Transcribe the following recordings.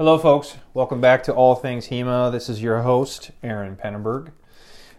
Hello, folks. Welcome back to All Things HEMA. This is your host, Aaron Pennenberg.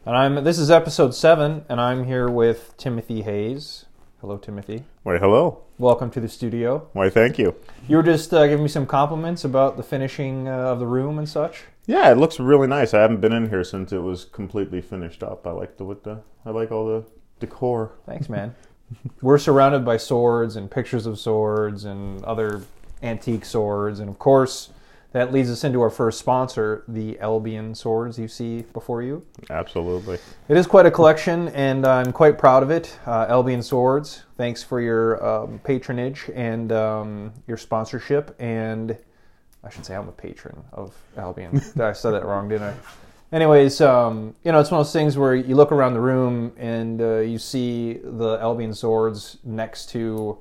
And I'm this is episode seven, and I'm here with Timothy Hayes. Hello, Timothy. Why, hello. Welcome to the studio. Why, thank you. You were just uh, giving me some compliments about the finishing uh, of the room and such. Yeah, it looks really nice. I haven't been in here since it was completely finished up. I like the with the I like all the decor. Thanks, man. We're surrounded by swords and pictures of swords and other antique swords, and of course, that leads us into our first sponsor, the Albion swords you see before you. Absolutely. It is quite a collection, and I'm quite proud of it. Uh, Albion Swords, thanks for your um, patronage and um, your sponsorship. And I should say I'm a patron of Albion. I said that wrong, didn't I? Anyways, um, you know, it's one of those things where you look around the room and uh, you see the Albion swords next to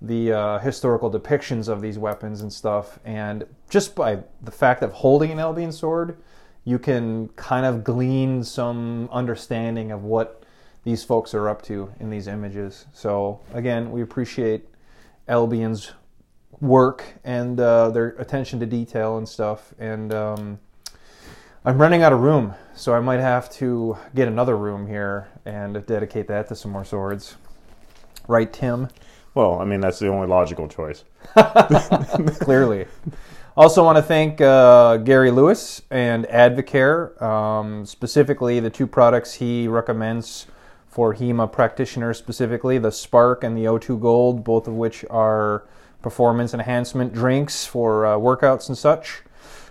the uh, historical depictions of these weapons and stuff. And just by the fact of holding an Albion sword, you can kind of glean some understanding of what these folks are up to in these images. So, again, we appreciate Albion's work and uh, their attention to detail and stuff. And um, I'm running out of room, so I might have to get another room here and dedicate that to some more swords. Right, Tim? Well, I mean that's the only logical choice. Clearly. Also, want to thank uh, Gary Lewis and Advocare, um, specifically the two products he recommends for HEMA practitioners, specifically the Spark and the O2 Gold, both of which are performance enhancement drinks for uh, workouts and such.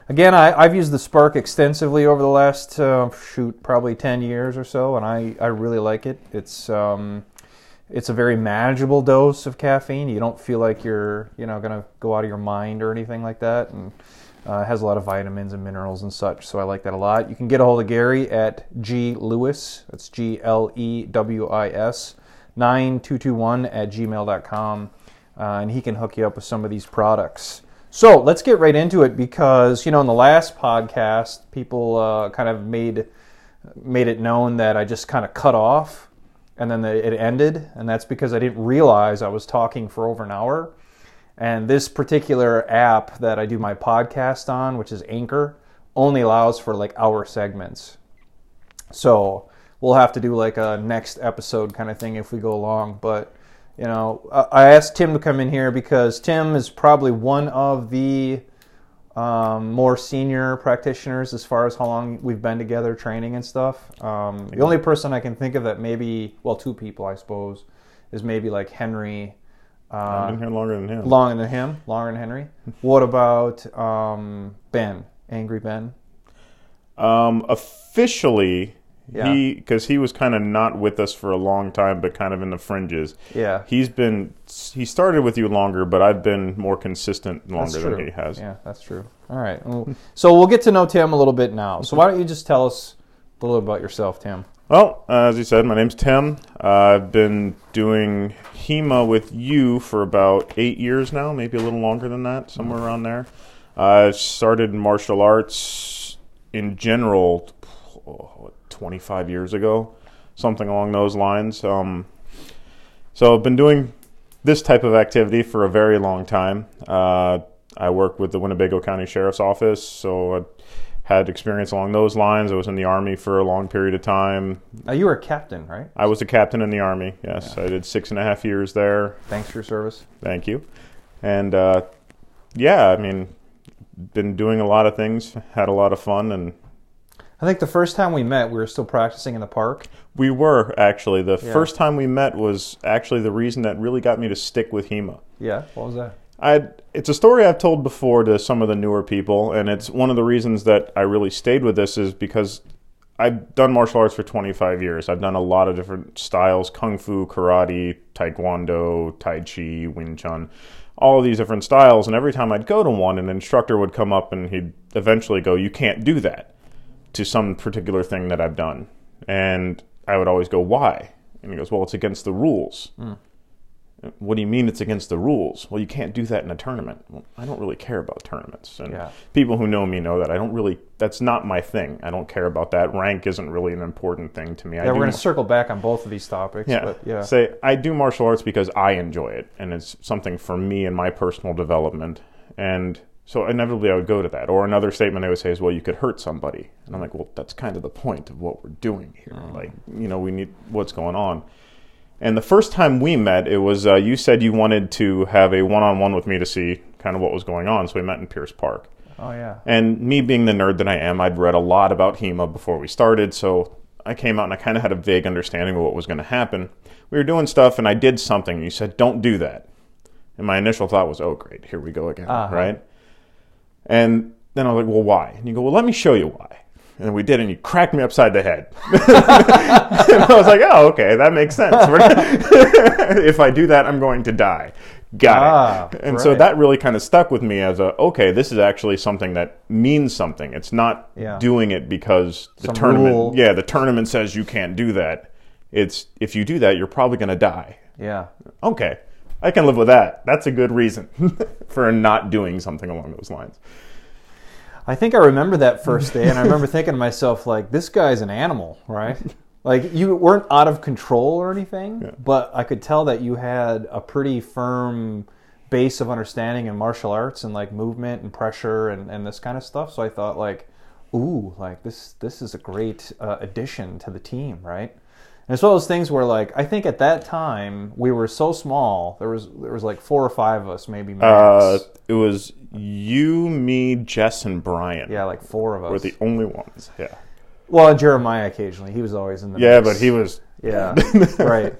Again, I, have used the Spark extensively over the last uh, shoot probably ten years or so, and I, I really like it. It's um, it's a very manageable dose of caffeine. You don't feel like you're, you know, to go out of your mind or anything like that. And uh, has a lot of vitamins and minerals and such. So I like that a lot. You can get a hold of Gary at G Lewis. That's G L E W I S 9221 at gmail.com. Uh, and he can hook you up with some of these products. So let's get right into it because, you know, in the last podcast, people uh, kind of made made it known that I just kind of cut off and then the, it ended, and that's because I didn't realize I was talking for over an hour. And this particular app that I do my podcast on, which is Anchor, only allows for like hour segments. So we'll have to do like a next episode kind of thing if we go along. But you know, I asked Tim to come in here because Tim is probably one of the um, more senior practitioners as far as how long we've been together training and stuff. Um, the only person I can think of that maybe, well, two people I suppose, is maybe like Henry. Uh, I've been here longer than him. Longer than him, longer than Henry. what about um, Ben, Angry Ben? Um, officially, yeah. He because he was kind of not with us for a long time, but kind of in the fringes. Yeah. He's been he started with you longer, but I've been more consistent longer than he has. Yeah, that's true. All right. Well, so we'll get to know Tim a little bit now. So why don't you just tell us a little about yourself, Tim? Well, uh, as you said, my name's Tim. Uh, I've been doing HEMA with you for about eight years now, maybe a little longer than that, somewhere around there. I started martial arts in general. Oh, 25 years ago, something along those lines. Um, so I've been doing this type of activity for a very long time. Uh, I work with the Winnebago County Sheriff's Office, so I had experience along those lines. I was in the Army for a long period of time. Now you were a captain, right? I was a captain in the Army, yes. Yeah. I did six and a half years there. Thanks for your service. Thank you. And uh, yeah, I mean, been doing a lot of things, had a lot of fun, and I think the first time we met, we were still practicing in the park. We were actually. The yeah. first time we met was actually the reason that really got me to stick with HEMA. Yeah, what was that? I it's a story I've told before to some of the newer people, and it's one of the reasons that I really stayed with this is because I've done martial arts for 25 years. I've done a lot of different styles: kung fu, karate, taekwondo, tai chi, wing chun, all of these different styles. And every time I'd go to one, an instructor would come up and he'd eventually go, "You can't do that." To some particular thing that I've done. And I would always go, why? And he goes, well, it's against the rules. Mm. What do you mean it's against the rules? Well, you can't do that in a tournament. Well, I don't really care about tournaments. And yeah. people who know me know that I don't really, that's not my thing. I don't care about that. Rank isn't really an important thing to me. Yeah, we're going to circle back on both of these topics. Yeah. But yeah. Say, I do martial arts because I enjoy it and it's something for me and my personal development. And So inevitably, I would go to that. Or another statement I would say is, "Well, you could hurt somebody," and I'm like, "Well, that's kind of the point of what we're doing here. Like, you know, we need what's going on." And the first time we met, it was uh, you said you wanted to have a one-on-one with me to see kind of what was going on. So we met in Pierce Park. Oh yeah. And me being the nerd that I am, I'd read a lot about HEMA before we started, so I came out and I kind of had a vague understanding of what was going to happen. We were doing stuff, and I did something. And you said, "Don't do that." And my initial thought was, "Oh, great, here we go again." Uh-huh. Right? And then I was like, "Well, why?" And you go, "Well, let me show you why." And we did, and you cracked me upside the head. and I was like, "Oh, okay, that makes sense." if I do that, I'm going to die. Got Ah, it. And so that really kind of stuck with me as a okay, this is actually something that means something. It's not Yeah. doing it because the Some tournament. rule. Yeah, the tournament says you can't do that. It's if you do that, you're probably going to die. Yeah. Okay, I can live with that. That's a good reason for not doing something along those lines. I think I remember that first day, and I remember thinking to myself, like, this guy's an animal, right? Like, you weren't out of control or anything, but I could tell that you had a pretty firm base of understanding in martial arts and like movement and pressure and, and this kind of stuff. So I thought, like, ooh, like this this is a great uh, addition to the team, right? And it's one of those things where, like, I think at that time we were so small. There was there was like four or five of us, maybe max. Uh, it was you, me, Jess, and Brian. yeah, like four of us. were the only ones. Yeah. Well, Jeremiah occasionally. He was always in the Yeah, mix. but he was. Yeah, right.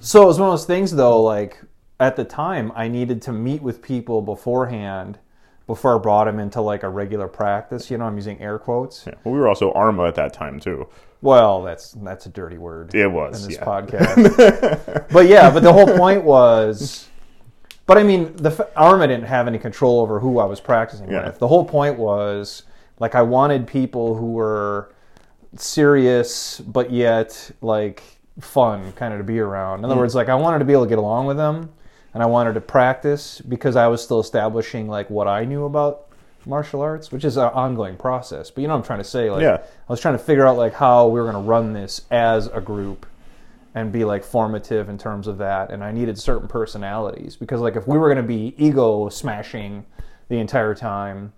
So it was one of those things, though. Like at the time, I needed to meet with people beforehand before I brought him into like a regular practice. You know, I'm using air quotes. Yeah. Well, we were also Arma at that time too. Well, that's that's a dirty word It was. in this yeah. podcast. but yeah, but the whole point was. But I mean, the Arma didn't have any control over who I was practicing Yeah. with. The whole point was like I wanted people who were serious but yet like fun kind of to be around. In other mm. words, like I wanted to be able to get along with them and I wanted to practice because I was still establishing like what I knew about martial arts, which is an ongoing process. But you know what I'm trying to say? Like Yeah. I was trying to figure out like how we were going to run this as a group and be like formative in terms of that and I needed certain personalities because like if we were going to be ego smashing the entire time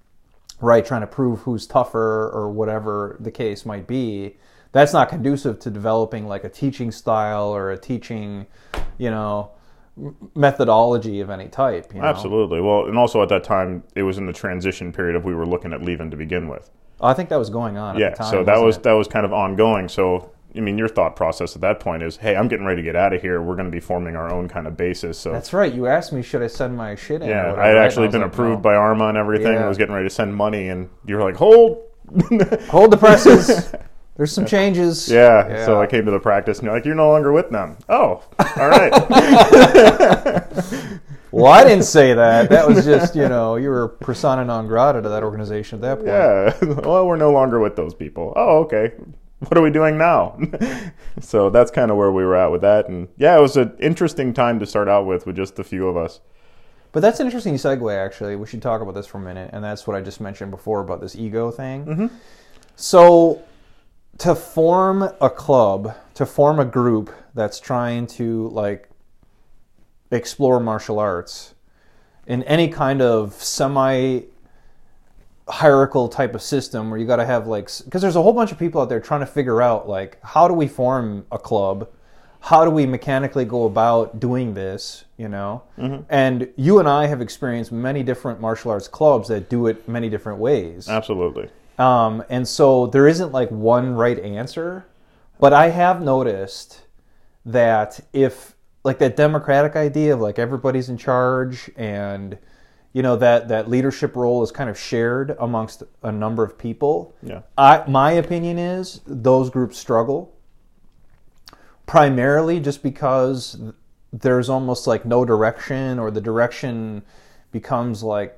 right trying to prove who's tougher or whatever the case might be that's not conducive to developing like a teaching style or a teaching you know methodology of any type you know? Absolutely. Well, and also at that time, it was in the transition period of we were looking at leaving to begin with. i think that was going on at yeah. the time so that wasn't it? that was kind of ongoing. So I mean, your thought process at that point is, hey, I'm getting ready to get out of here. We're going to be forming our own kind of basis. So that's right you asked me should i send my shit in yeah, I had actually been like, approved no. by Arma and everything. Yeah. I was getting ready to send money, and you were like, hold. hold the presses there's some changes Yeah, so I came to the practice, and you're like, "You're no longer with them." Oh, all right. Well, I didn't say that. That was just, you know, you were persona non grata to that organization at that point. yeah. Well, we're no longer with those people. Oh, okay. What are we doing now? so that's kind of where we were at with that, and yeah, it was an interesting time to start out with, with just a few of us. But that's an interesting segue, actually. We should talk about this for a minute. And that's what I just mentioned before about this ego thing. Mm-hmm. So, to form a club, to form a group that's trying to, like, explore martial arts in any kind of semi hierarchical type of system where you got to have like because there's a whole bunch of people out there trying to figure out like how do we form a club? How do we mechanically go about doing this you know? Mm-hmm. And you and i have experienced many different martial arts clubs that do it many different ways. Absolutely. Um, and so there isn't like one right answer, but I have noticed that if like that democratic idea of like everybody's in charge and you know that that leadership role is kind of shared amongst a number of people. Yeah. I my opinion is those groups struggle primarily just because there's almost like no direction or the direction becomes like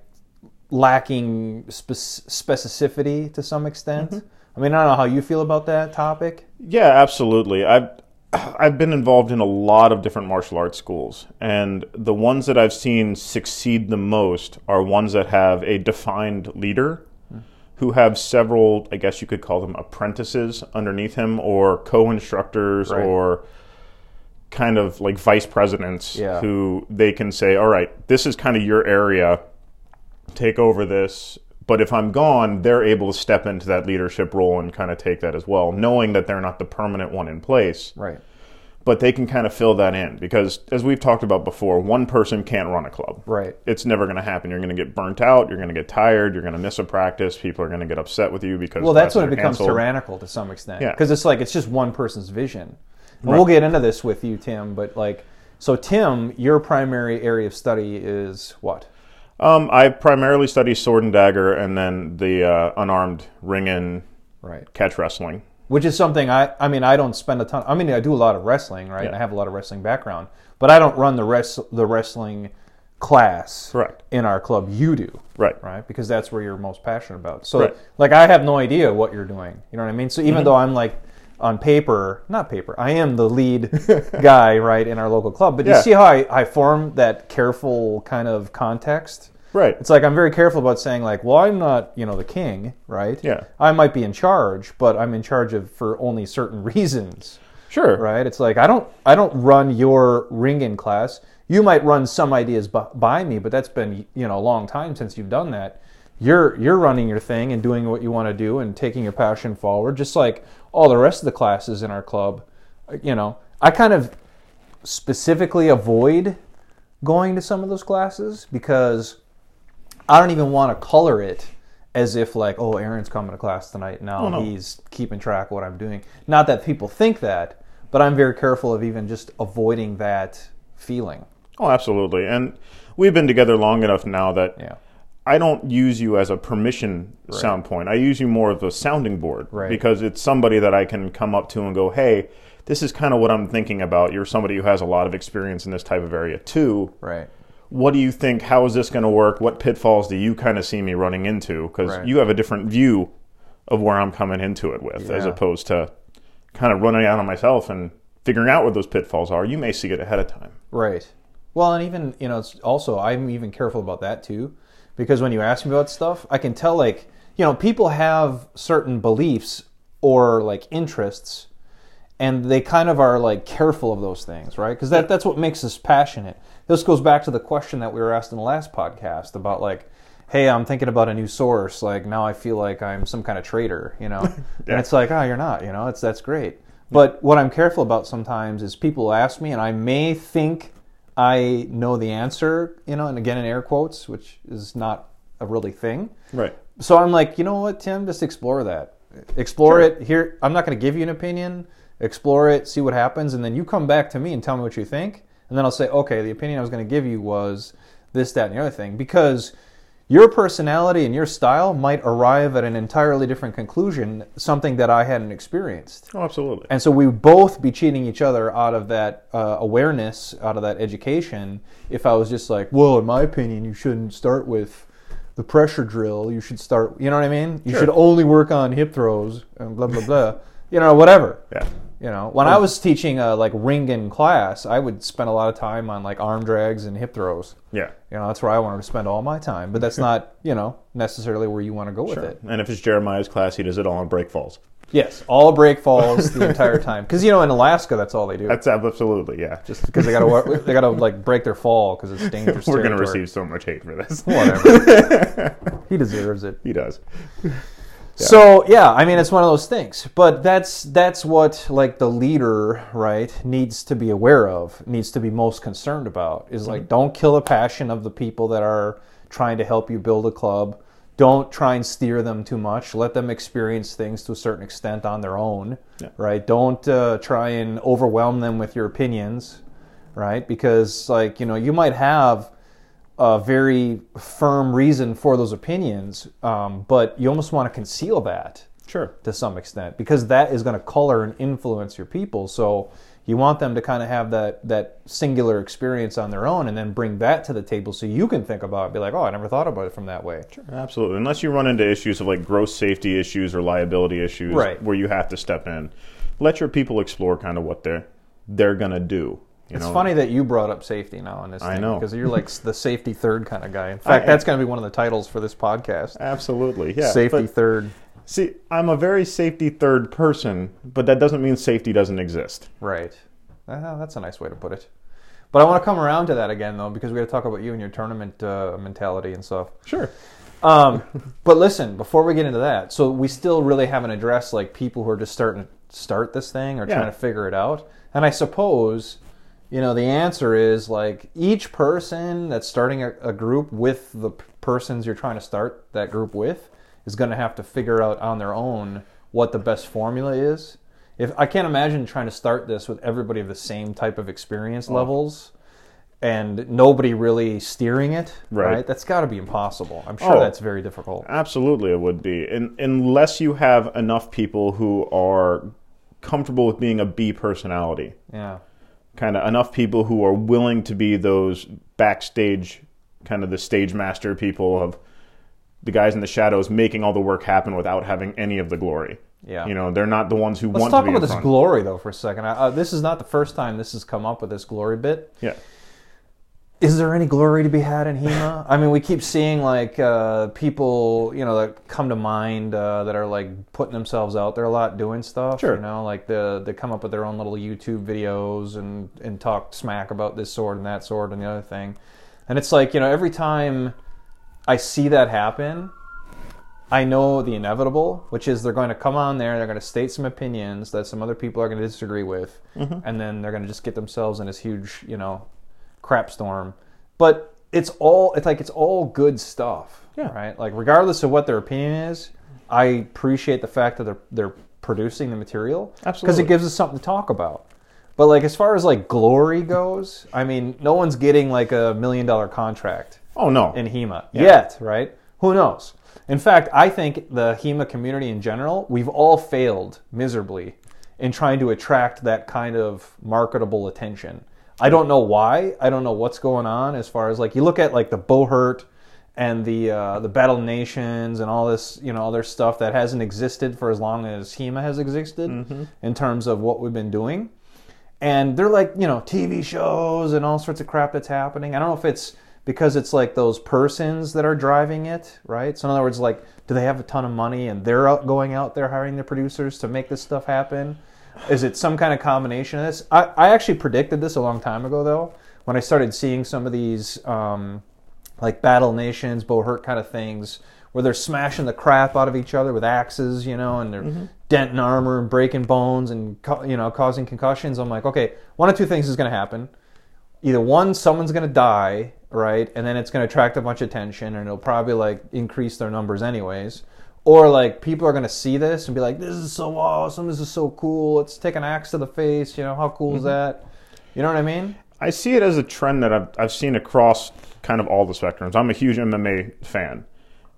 lacking spec- specificity to some extent. Mm-hmm. I mean, I don't know how you feel about that topic. Yeah, absolutely. I've I've been involved in a lot of different martial arts schools, and the ones that I've seen succeed the most are ones that have a defined leader hmm. who have several, I guess you could call them apprentices underneath him, or co-instructors, Right. or kind of like vice presidents Yeah. who they can say, "All right, this is kind of your area." Take over this. But if I'm gone, they're able to step into that leadership role and kind of take that as well, knowing that they're not the permanent one in place. Right. But they can kind of fill that in because, as we've talked about before, one person can't run a club. Right. It's never going to happen. You're going to get burnt out. You're going to get tired. You're going to miss a practice. People are going to get upset with you because Well, that's when it becomes canceled. tyrannical to some extent. Yeah. Because it's like it's just one person's vision. And Right. we'll get into this with you, Tim. But like, so Tim, your primary area of study is what? Um, I primarily study sword and dagger, and then the uh, unarmed Ringen Right. catch wrestling. Which is something I, I mean, I don't spend a ton. I mean, I do a lot of wrestling, right? And I have a lot of wrestling background, but I don't run the rest the wrestling class Correct. in our club. You do, Right. right? Because that's where you're most passionate about. So, Right. like, I have no idea what you're doing. You know what I mean? So, even though I'm like on paper, not paper, I am the lead guy, right, in our local club. But Yeah. you see how I, I form that careful kind of context? Right. It's like I'm very careful about saying like, well, I'm not, you know, the king, right? Yeah. I might be in charge, but I'm in charge of for only certain reasons, Sure. right? It's like I don't I don't run your Ringen class. You might run some ideas b- by me, but that's been, you know, a long time since you've done that. You're you're running your thing and doing what you want to do and taking your passion forward, just like all the rest of the classes in our club. You know, I kind of specifically avoid going to some of those classes because I don't even want to color it as if like, oh, Aaron's coming to class tonight. Now Oh, no. he's keeping track of what I'm doing. Not that people think that, but I'm very careful of even just avoiding that feeling. Oh, absolutely. And we've been together long enough now that Yeah. I don't use you as a permission sound point. I use you more of a sounding board Right. because it's somebody that I can come up to and go, "Hey, this is kind of what I'm thinking about. You're somebody who has a lot of experience in this type of area too. Right. What do you think? How is this going to work? What pitfalls do you kind of see me running into? Because Right. you have a different view of where I'm coming into it with, as opposed to kind of running out on myself and figuring out what those pitfalls are. You may see it ahead of time. Right. Well, and even you know, it's also I'm even careful about that too, because when you ask me about stuff, I can tell like you know people have certain beliefs or like interests, and they kind of are like careful of those things, right? Because that that's what makes us passionate. This goes back to the question that we were asked in the last podcast about like. Hey, I'm thinking about a new source. Like now, I feel like I'm some kind of traitor, you know. And it's like, oh, you're not, you know. It's that's great. But what I'm careful about sometimes is people ask me, and I may think I know the answer, you know, and again in air quotes, which is not a really thing. Right. So I'm like, you know what, Tim, just explore that. Explore it. Here, I'm not going to give you an opinion. Explore it, see what happens, and then you come back to me and tell me what you think. And then I'll say, okay, the opinion I was going to give you was this, that, and the other thing. Because your personality and your style might arrive at an entirely different conclusion, something that I hadn't experienced. Oh, absolutely. And so we would both be cheating each other out of that uh, awareness, out of that education. If I was just like, well, in my opinion, you shouldn't start with the pressure drill. You should start, you know what I mean? You Sure. should only work on hip throws and blah, blah, blah. You know, whatever. Yeah. You know, when I was teaching a like Ringen class, I would spend a lot of time on like arm drags and hip throws. Yeah. You know, that's where I wanted to spend all my time. But that's not, you know, necessarily where you want to go with it. And if it's Jeremiah's class, he does it all on break falls. Yes, all break falls the entire time. Because you know, in Alaska, that's all they do. That's absolutely, yeah. just because they gotta they gotta like break their fall because it's dangerous. We're going to receive so much hate for this. whatever. he deserves it. he does. So yeah, I mean it's one of those things. But that's that's what like the leader right needs to be aware of, needs to be most concerned about is like don't kill the passion of the people that are trying to help you build a club. Don't try and steer them too much. Let them experience things to a certain extent on their own, Yeah. right? Don't uh, try and overwhelm them with your opinions, right? Because like you know you might have a very firm reason for those opinions, um, but you almost want to conceal that Sure. to some extent because that is going to color and influence your people. So you want them to kind of have that that singular experience on their own, and then bring that to the table so you can think about it. Be like, oh, I never thought about it from that way. Absolutely. Unless you run into issues of like gross safety issues or liability issues Right. where you have to step in, let your people explore kind of what they're they're going to do. You It's know? funny that you brought up safety now in this. I thing, know. because you're like the safety third kind of guy. In fact, I- that's going to be one of the titles for this podcast. Absolutely. Yeah. safety third, see, I'm a very safety third person, but that doesn't mean safety doesn't exist. right? Uh, that's a nice way to put it. But I want to come around to that again though, because we got to talk about you and your tournament uh, mentality and stuff. Sure. Um, but listen, before we get into that, so we still really haven't addressed like people who are just starting to start this thing or Yeah. trying to figure it out. And I suppose, you know, the answer is like each person that's starting a, a group with the p- persons you're trying to start that group with is going to have to figure out on their own what the best formula is. If I can't imagine trying to start this with everybody of the same type of experience mm. levels and nobody really steering it, Right. right? That's got to be impossible. I'm sure Oh. that's very difficult. Absolutely, it would be, and unless you have enough people who are comfortable with being a B personality, Yeah. Kind of enough people who are willing to be those backstage, kind of the stage master people of the guys in the shadows making all the work happen without having any of the glory. Yeah. You know, they're not the ones who Let's want talk to be about this glory though for a second. I, uh, this is not the first time this has come up with this glory bit. yeah. Is there any glory to be had in HEMA? I mean, we keep seeing like uh, people, you know, that come to mind uh, that are like putting themselves out there a lot, doing stuff. Sure. You know, like the they come up with their own little YouTube videos and and talk smack about this sword and that sword and the other thing. And it's like you know, every time I see that happen, I know the inevitable, which is they're going to come on there, they're going to state some opinions that some other people are going to disagree with, and then they're going to just get themselves in this huge, you know, crap storm. But it's all it's like it's all good stuff, Yeah. right? Like regardless of what their opinion is, I appreciate the fact that they're they're producing the material Absolutely. because it gives us something to talk about. But like as far as like glory goes, I mean, no one's getting like a million dollar contract Oh no. in HEMA yet, right? Who knows? In fact, I think the HEMA community in general, we've all failed miserably in trying to attract that kind of marketable attention. I don't know why. I don't know what's going on as far as like you look at like the Buhurt and the uh, the Battle Nations and all this you know other stuff that hasn't existed for as long as HEMA has existed in terms of what we've been doing and they're like you know TV shows and all sorts of crap that's happening. I don't know if it's because it's like those persons that are driving it, right? So in other words, like, do they have a ton of money and they're out going out there hiring the producers to make this stuff happen? Is it some kind of combination of this? I, I actually predicted this a long time ago, though, when I started seeing some of these um, like Battle Nations, Buhurt kind of things, where they're smashing the crap out of each other with axes, you know, and they're denting armor and breaking bones and you know causing concussions. I'm like, okay, one of two things is going to happen. Either one, someone's going to die, right, and then it's going to attract a bunch of attention, and it'll probably like increase their numbers anyways. Or like people are going to see this and be like, "This is so awesome! This is so cool! Let's take an axe to the face! You know how cool is mm-hmm. that? You know what I mean? I see it as a trend that I've, I've seen across kind of all the spectrums. I'm a huge MMA fan.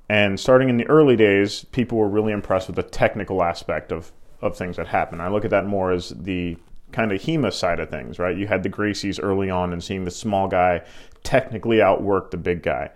And starting in the early days, people were really impressed with the technical aspect of, of things that happen. I look at that more as the kind of HEMA side of things, right? You had the Gracies early on and seeing the small guy technically outwork the big guy.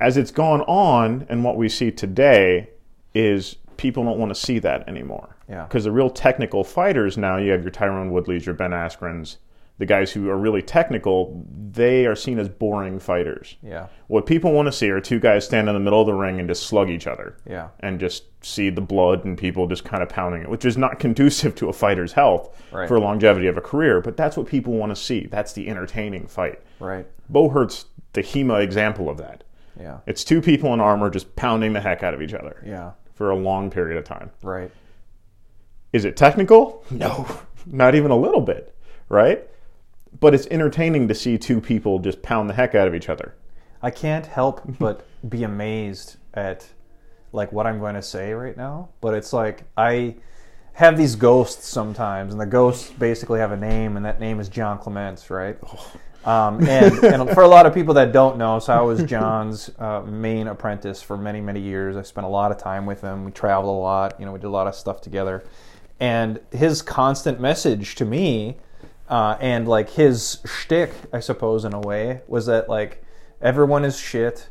As it's gone on, and what we see today is people don't want to see that anymore. Yeah. Because the real technical fighters now, you have your Tyrone Woodleys, your Ben Askrens, the guys who are really technical, they are seen as boring fighters. Yeah, What people want to see are two guys stand in the middle of the ring and just slug each other. yeah, And just see the blood and people just kind of pounding it, which is not conducive to a fighter's health Right. for longevity of a career. But that's what people want to see. That's the entertaining fight. right. Buhurt's the HEMA example of that. Yeah, It's two people in armor just pounding the heck out of each other yeah, for a long period of time. right. Is it technical? No, not even a little bit, right? But it's entertaining to see two people just pound the heck out of each other. I can't help but be amazed at like what I'm going to say right now. But it's like I have these ghosts sometimes, and the ghosts basically have a name, and that name is John Clements, right? Um, and, and for a lot of people that don't know, so I was John's uh, main apprentice for many, many years. I spent a lot of time with him. We traveled a lot. You know, we did a lot of stuff together. And his constant message to me, uh, and like his shtick, I suppose, in a way, was that like everyone is shit.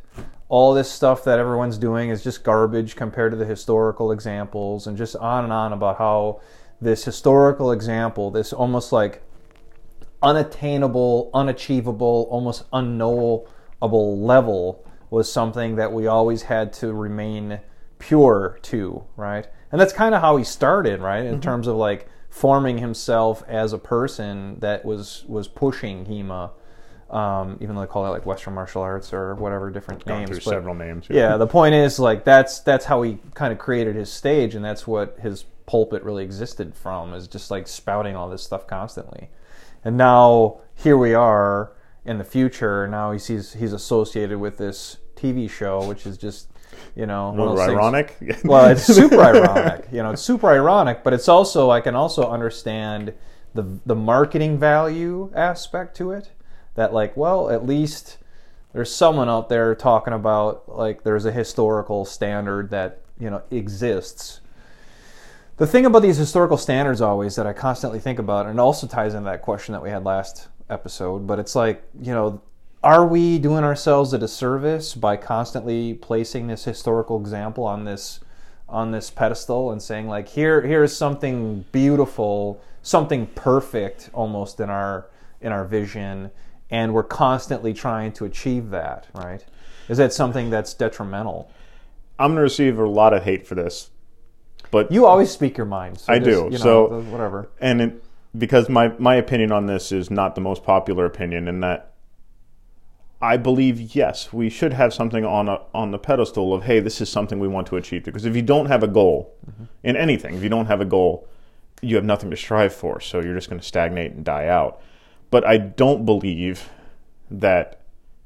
All this stuff that everyone's doing is just garbage compared to the historical examples, and just on and on about how this historical example, this almost like unattainable, unachievable, almost unknowable level was something that we always had to remain pure to, right? And that's kind of how he started, right? In terms of like forming himself as a person that was was pushing HEMA, um, even though they call it like Western martial arts or whatever different Gone names. through but- several names. yeah, the point is like that's that's how he kind of created his stage, and that's what his pulpit really existed from is just like spouting all this stuff constantly. And now here we are in the future. Now he's he's, he's associated with this TV show, which is just you know A little things- ironic. well, it's super ironic. You know, it's super ironic, but it's also I can also understand the the marketing value aspect to it. That like, well, at least there's someone out there talking about like there's a historical standard that you know exists. The thing about these historical standards always that I constantly think about, and also ties into that question that we had last episode, but it's like, you know, are we doing ourselves a disservice by constantly placing this historical example on this on this pedestal and saying like here here's something beautiful, something perfect almost in our in our vision and we're constantly trying to achieve that, right? Is that something that's detrimental? I'm going to receive a lot of hate for this, but You always speak your mind. So I just, do. You know, So- whatever. and it, because my my opinion on this is not the most popular opinion, in that I believe yes, we should have something on a on the pedestal of hey, this is something we want to achieve. Because if you don't have a goal mm-hmm. in anything, if you don't have a goal, you have nothing to strive for. So you're just going to stagnate and die out. But I don't believe that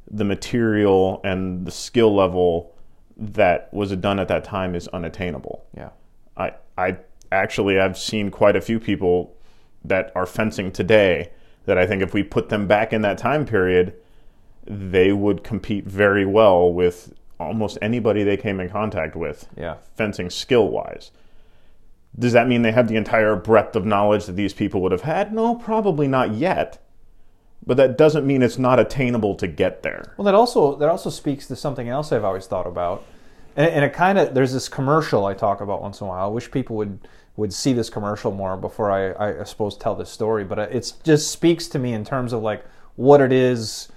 the material and the skill level that was done at that time is unattainable. Yeah. I I actually I've seen quite a few people that are fencing today that I think if we put them back in that time period, they would compete very well with almost anybody they came in contact with, Yeah. fencing skill wise. Does that mean they have the entire breadth of knowledge that these people would have had? No, probably not yet. But that doesn't mean it's not attainable to get there. Well, that also that also speaks to something else I've always thought about, and, and it kind of there's this commercial I talk about once in a while. I wish people would would see this commercial more before I, I suppose tell this story, but uh, it just speaks to me in terms of like what it is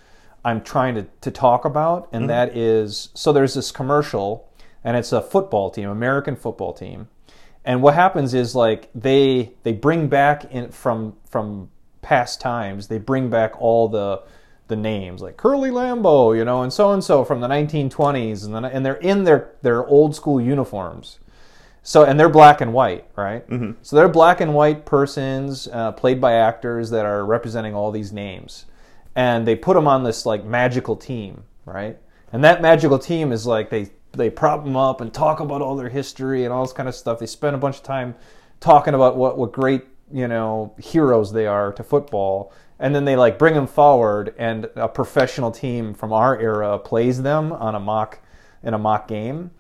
I'm trying to, to talk about, and mm-hmm. that is so there's this commercial, and it's a football team, American football team, and what happens is like they they bring back in from from past times they bring back all the the names like Curly Lambeau, you know, and so and so from the 1920s, and then and they're in their their old school uniforms. So and they're black and white, right? Mm-hmm. So they're black and white persons uh, played by actors that are representing all these names, and they put them on this like magical team, right? And that magical team is like they they prop them up and talk about all their history and all this kind of stuff. They spend a bunch of time talking about what what great you know heroes they are to football, and then they like bring them forward, and a professional team from our era plays them on a mock in a mock game,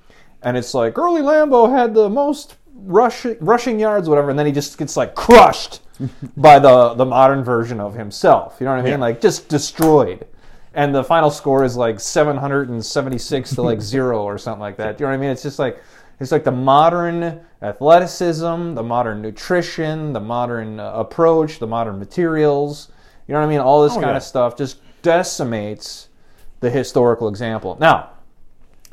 and it's like Curly Lambeau had the most rush, rushing yards, whatever, and then he just gets like crushed by the the modern version of himself. You know what I mean? Yeah. Like just destroyed. And the final score is like 776 to like zero or something like that. You know what I mean? It's just like it's like the modern athleticism, the modern nutrition, the modern uh, approach, the modern materials. You know what I mean? All this Oh, kind yeah. of stuff just decimates the historical example. Now,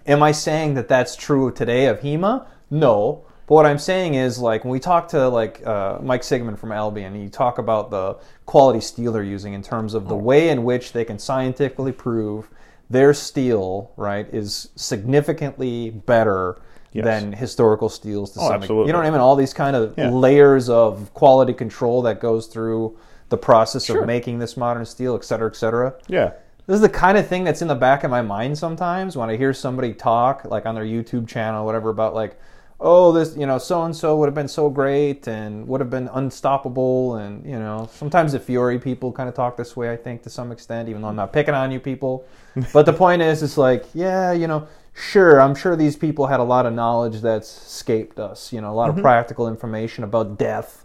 Am I saying that that's true today of HEMA? No. But what I'm saying is, like, when we talk to like uh, Mike Sigmund from Albion, you talk about the quality steel they're using in terms of the way in which they can scientifically prove their steel, right, is significantly better Yes. than historical steels to Oh, some absolutely. You know what I mean? All these kind of Yeah. layers of quality control that goes through the process Sure. of making this modern steel, et cetera, et cetera. Yeah. This is the kind of thing that's in the back of my mind sometimes when I hear somebody talk, like on their YouTube channel whatever, about like, oh, this, you know, so and so would have been so great and would have been unstoppable. And, you know, sometimes the Fiore people kind of talk this way, I think, to some extent, even though I'm not picking on you people. but the point is, it's like, yeah, you know, sure, I'm sure these people had a lot of knowledge that's escaped us, you know, a lot of mm-hmm. practical information about death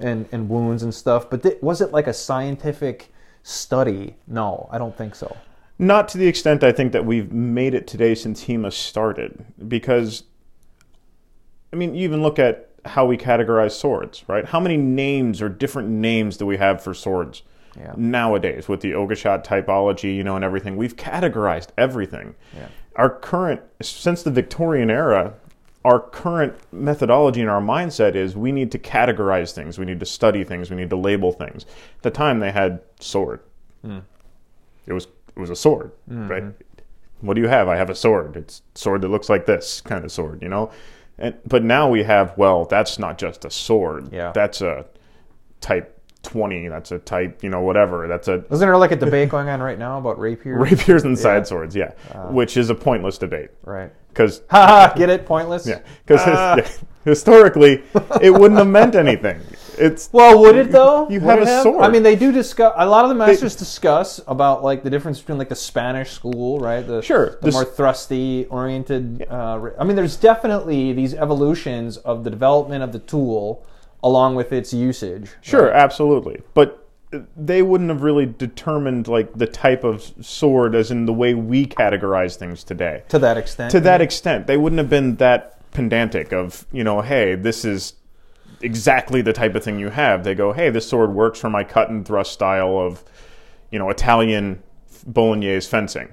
and, and wounds and stuff. But th- was it like a scientific study? No, I don't think so. Not to the extent I think that we've made it today since HEMA started. Because, I mean, you even look at how we categorize swords, right? How many names or different names do we have for swords Yeah. nowadays with the Oakeshott typology, you know, and everything? We've categorized everything. Yeah. Our current, since the Victorian era, our current methodology and our mindset is we need to categorize things, we need to study things, we need to label things. At the time, they had sword. Hmm. It was it was a sword, mm-hmm. right? What do you have? I have a sword. It's a sword that looks like this kind of sword, you know. And but now we have well, that's not just a sword. Yeah. That's a type twenty. That's a type, you know, whatever. That's a Isn't there like a debate going on right now about rapier? rapiers and side swords. Yeah, uh. which is a pointless debate Right. Because! Get it? Pointless. yeah, because Ah. historically it wouldn't have meant anything. It's Well, would it though? You have a sword. I mean, they do discuss. A lot of the masters discuss about like the difference between like the Spanish school, right? The Sure, the this- more thrusty oriented. Uh, I mean, there's definitely these evolutions of the development of the tool along with its usage. Sure, absolutely. But they wouldn't have really determined like the type of sword as in the way we categorize things today. To that extent. To that extent, they wouldn't have been that pedantic of, you know, hey, this is exactly the type of thing you have. They go, hey, this sword works for my cut and thrust style of, you know, Italian bolognese fencing.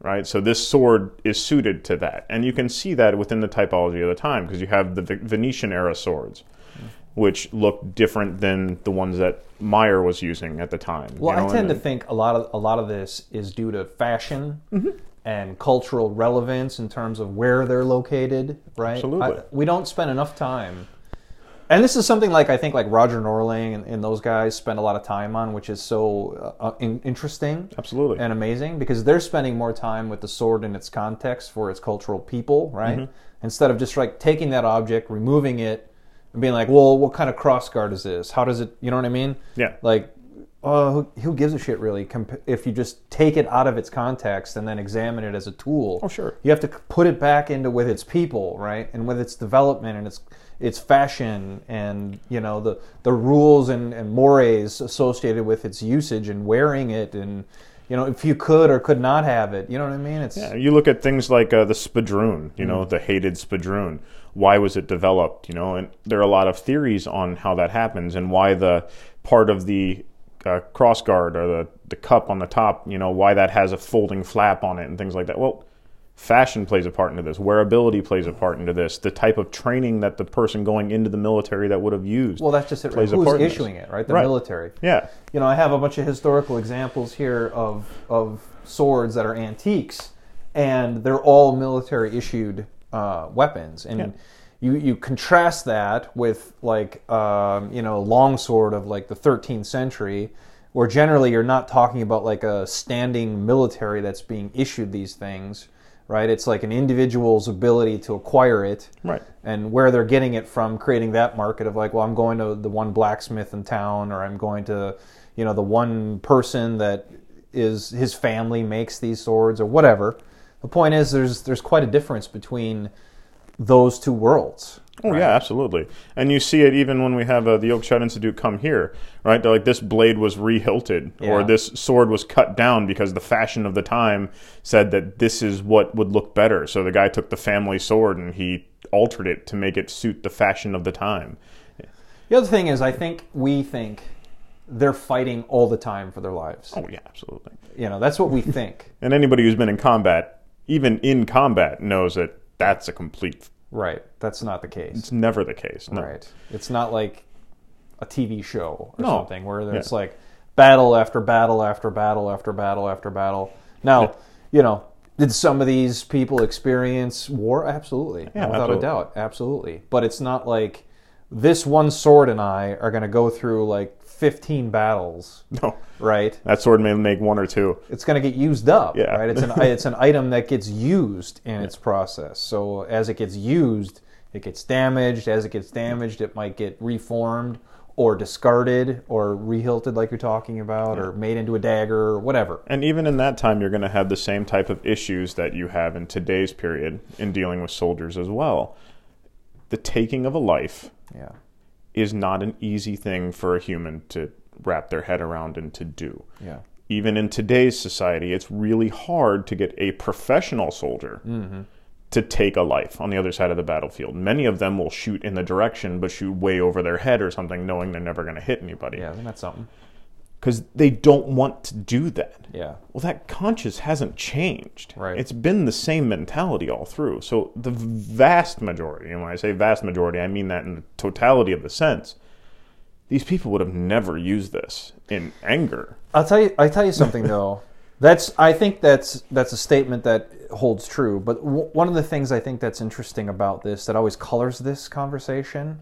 Right, so this sword is suited to that, and you can see that within the typology of the time because you have the Ve- Venetian era swords, which looked different than the ones that Meyer was using at the time. you Well, know, I tend and- to think a lot of a lot of this is due to fashion Mm-hmm. and cultural relevance in terms of where they're located. Right? Absolutely. I- we don't spend enough time, and this is something like I think like Roger Norling and, and those guys spend a lot of time on, which is so uh, in, interesting absolutely. and amazing because they're spending more time with the sword in its context for its cultural people, right? Mm-hmm. Instead of just like taking that object, removing it, and being like, well, what kind of cross guard is this? How does it? You know what I mean? Yeah. Like, uh, who, who gives a shit really? Comp- if you just take it out of its context and then examine it as a tool. Oh, sure. You have to put it back into with its people, right? And with its development and its its fashion and you know the the rules and, and mores associated with its usage and wearing it and you know if you could or could not have it. You know what I mean? It's Yeah, you look at things like uh, the spadroon, you know, the hated spadroon. Why was it developed? You know, and there are a lot of theories on how that happens and why the part of the uh, crossguard or the the cup on the top, you know, why that has a folding flap on it and things like that. Well, fashion plays a part into this. Wearability plays a part into this. The type of training that the person going into the military that would have used. well, that's just it. Plays a Who's part issuing it? Right? The Right. military. yeah, you know, I have a bunch of historical examples here of of swords that are antiques, and they're all military issued uh, weapons. And Yeah. you you contrast that with like um, you know a longsword of like the 13th century, where generally you're not talking about like a standing military that's being issued these things. Right, it's like an individual's ability to acquire it, Right. and where they're getting it from, creating that market of like, well, I'm going to the one blacksmith in town, or I'm going to, you know, the one person that is his family makes these swords, or whatever. The point is, there's there's quite a difference between those two worlds. Oh yeah, absolutely. And you see it even when we have uh, the Oakeshott Institute come here, right? They're like this blade was rehilted, or this sword was cut down because the fashion of the time said that this is what would look better. So the guy took the family sword and he altered it to make it suit the fashion of the time. The other thing is, I think we think they're fighting all the time for their lives. Oh yeah, absolutely. You know, that's what we think. And anybody who's been in combat, even in combat, knows that that's a complete. right. That's not the case. It's never the case. No. Right. It's not like a TV show or No. something where there's Yeah. like battle after battle after battle after battle after battle. Now, you know, did some of these people experience war? Absolutely. Yeah, without absolutely. a doubt. Absolutely. But it's not like this one sword and I are going to go through like 15 battles, No, right? that sword may make one or two. It's going to get used up, Yeah. right? It's an it's an item that gets used in its process. So as it gets used, it gets damaged. As it gets damaged, it might get reformed or discarded or rehilted, like you're talking about, or made into a dagger or whatever. And even in that time, you're going to have the same type of issues that you have in today's period in dealing with soldiers as well. The taking of a life Yeah, is not an easy thing for a human to wrap their head around and to do. yeah, Even in today's society, it's really hard to get a professional soldier mm-hmm. to take a life on the other side of the battlefield. Many of them will shoot in the direction, but shoot way over their head or something, knowing they're never going to hit anybody. yeah. Isn't that something? Because they don't want to do that. Yeah. Well, that conscious hasn't changed. Right. It's been the same mentality all through. So the vast majority, and when I say vast majority, I mean that in the totality of the sense. These people would have never used this in anger. I'll tell you. I tell you something though. That's. I think that's that's a statement that holds true. But w- one of the things I think that's interesting about this that always colors this conversation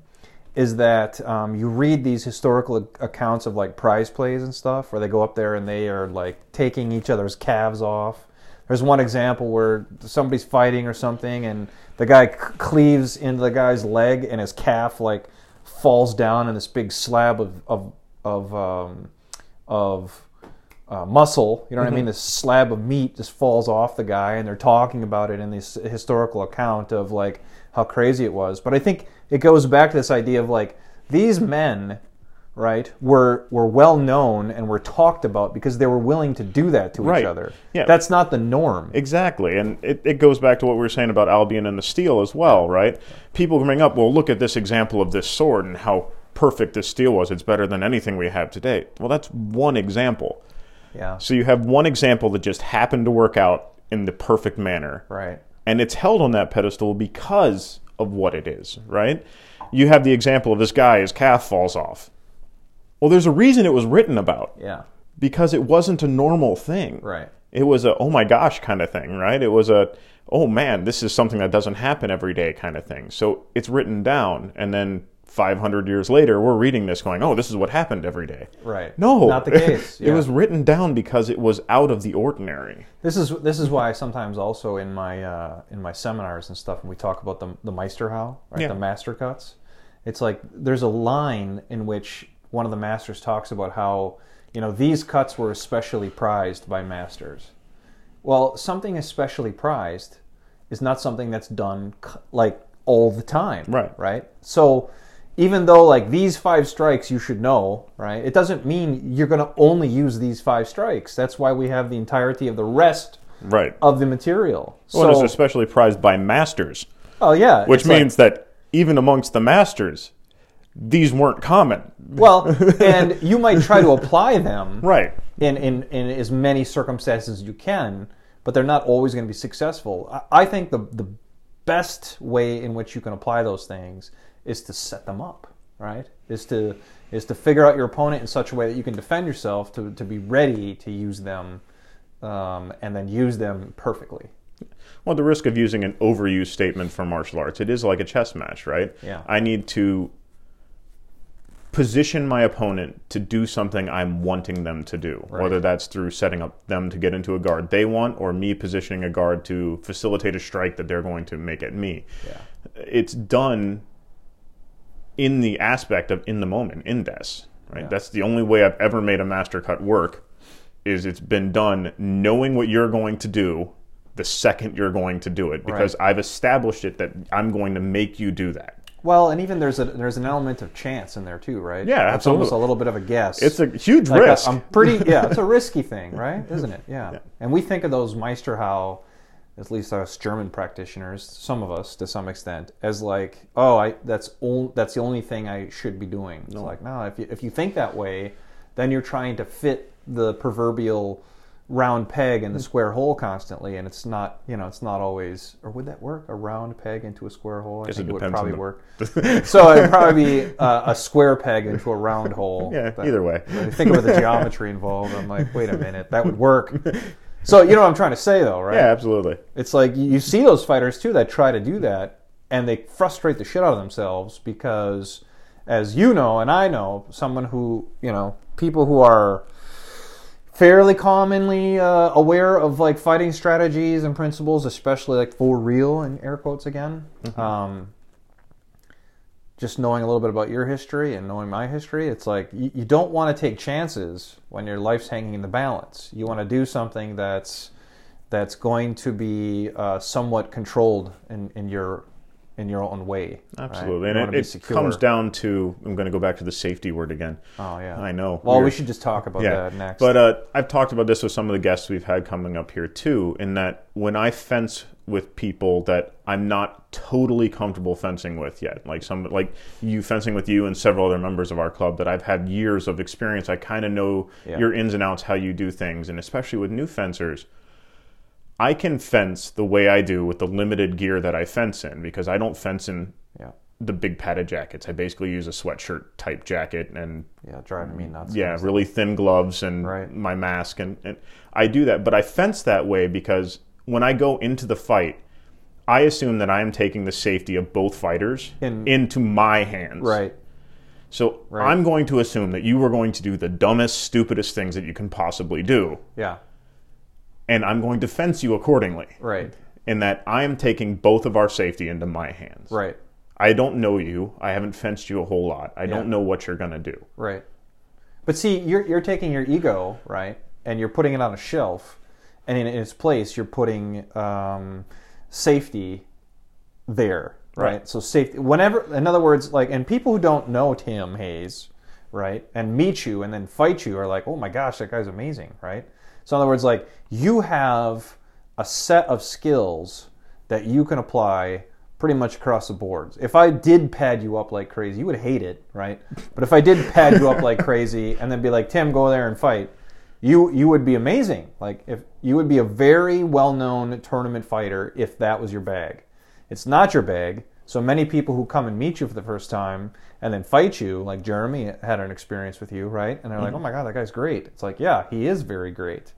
is that um, you read these historical accounts of like prize plays and stuff where they go up there and they are like taking each other's calves off. There's one example where somebody's fighting or something and the guy c- cleaves into the guy's leg and his calf like falls down in this big slab of of of um, of uh, muscle. You know what I mean? This slab of meat just falls off the guy, and they're talking about it in this historical account of like how crazy it was. But I think it goes back to this idea of like these men, right, were were well known and were talked about because they were willing to do that to Right. each other. Yeah. That's not the norm. Exactly, and it, it goes back to what we were saying about Albion and the steel as well, right? People bring up, well, look at this example of this sword and how perfect this steel was. It's better than anything we have today. Well, that's one example. yeah. So you have one example that just happened to work out in the perfect manner, Right. And it's held on that pedestal because of what it is, right? You have the example of this guy, his calf falls off. Well, there's a reason it was written about Yeah. because it wasn't a normal thing. Right. It was a oh my gosh kind of thing, right? It was a oh man, this is something that doesn't happen every day kind of thing. So it's written down, and then 500 years later, we're reading this going, oh, this is what happened every day. Right. No, Not the case. it was written down because it was out of the ordinary. This is this is why sometimes also in my uh, in my seminars and stuff when we talk about the the Meisterhau, right, Yeah. the master cuts, it's like there's a line in which one of the masters talks about how you know these cuts were especially prized by masters. Well, something especially prized is not something that's done like all the time, Right. Right. So even though like these five strikes you should know, right? It doesn't mean you're going to only use these five strikes. That's why we have the entirety of the rest Right. of the material. well, so, it's especially prized by masters, oh yeah, which it's like- means that even amongst the masters, these weren't common. well, and you might try to apply them Right. in, in, in as many circumstances as you can, but they're not always going to be successful. I, I think the, the best way in which you can apply those things is to set them up, right? Is to is to figure out your opponent in such a way that you can defend yourself to, to be ready to use them um, and then use them perfectly. Well, the risk of using an overused statement for martial arts, it is like a chess match, right? Yeah. I need to position my opponent to do something I'm wanting them to do, whether that's through setting up them to get into a guard they want or me positioning a guard to facilitate a strike that they're going to make at me. Yeah. It's done in the aspect of in the moment, in this right? Yeah. That's the only way I've ever made a master cut work is it's been done knowing what you're going to do the second you're going to do it because I've established it that I'm going to make you do that. Well, and even there's a there's an element of chance in there too, right? Yeah, it's almost a little bit of a guess. It's a huge Like risk. I'm pretty. Yeah, it's a risky thing, right? Isn't it? Yeah. And we think of those Meisterhau, at least us German practitioners, some of us to some extent, as like, oh, I that's on, that's the only thing I should be doing. It's like, no, if you if you think that way, then you're trying to fit the proverbial round peg in the square hole constantly, and it's not, you know, it's not always. Or would that work? A round peg into a square hole? I Guess think it it would probably the- work. so it'd probably be uh, a square peg into a round hole. Yeah, But either way. think about the geometry involved. I'm like, wait a minute, that would work. So you know what I'm trying to say, though, right? yeah, absolutely. It's like you- see those fighters too that try to do that, and they frustrate the shit out of themselves because, as you know and I know, someone who you know, people who are fairly commonly uh, aware of like fighting strategies and principles, especially like for real in air quotes again. Um, just knowing a little bit about your history and knowing my history, it's like you, you don't want to take chances when your life's hanging in the balance. You want to do something that's that's going to be uh, somewhat controlled in, in your in your own way. Absolutely, wanna and it, it comes down to. I'm going to go back to the safety word again. Oh yeah. I know. Well, we should just talk about yeah, that next. But uh, I've talked about this with some of the guests we've had coming up here too. In that when I fence with people that I'm not totally comfortable fencing with yet, like some like you fencing with you and several other members of our club that I've had years of experience. I kind of know Yeah. your ins and outs, how you do things, and especially with new fencers. I can fence the way I do with the limited gear that I fence in because I don't fence in yeah, the big padded jackets. I basically use a sweatshirt type jacket and yeah, driving me nuts. yeah, really thin gloves and Right. my mask, and, and I do that. But I fence that way because when I go into the fight, I assume that I am taking the safety of both fighters In- into my hands. Right. So Right. I'm going to assume that you are going to do the dumbest, stupidest things that you can possibly do, Yeah. And I'm going to fence you accordingly. Right. In that I am taking both of our safety into my hands. Right. I don't know you. I haven't fenced you a whole lot. I don't know what you're going to do. Right. But see, you're you're taking your ego, right, and you're putting it on a shelf, and in its place, you're putting um, safety there, right? Right. So safety. Whenever, in other words, like, and people who don't know Tim Hayes, right, and meet you and then fight you are like, oh my gosh, that guy's amazing, right? So in other words, like, you have a set of skills that you can apply pretty much across the boards. If I did pad you up like crazy, you would hate it, right? But if I did pad you up like crazy and then be like, Tim, go there and fight, you you would be amazing. Like if you would be a very well-known tournament fighter if that was your bag. It's not your bag. So many people who come and meet you for the first time and then fight you, like Jeremy had an experience with you, right? And they're like, "Oh my god, that guy's great." It's like, "Yeah, he is very great."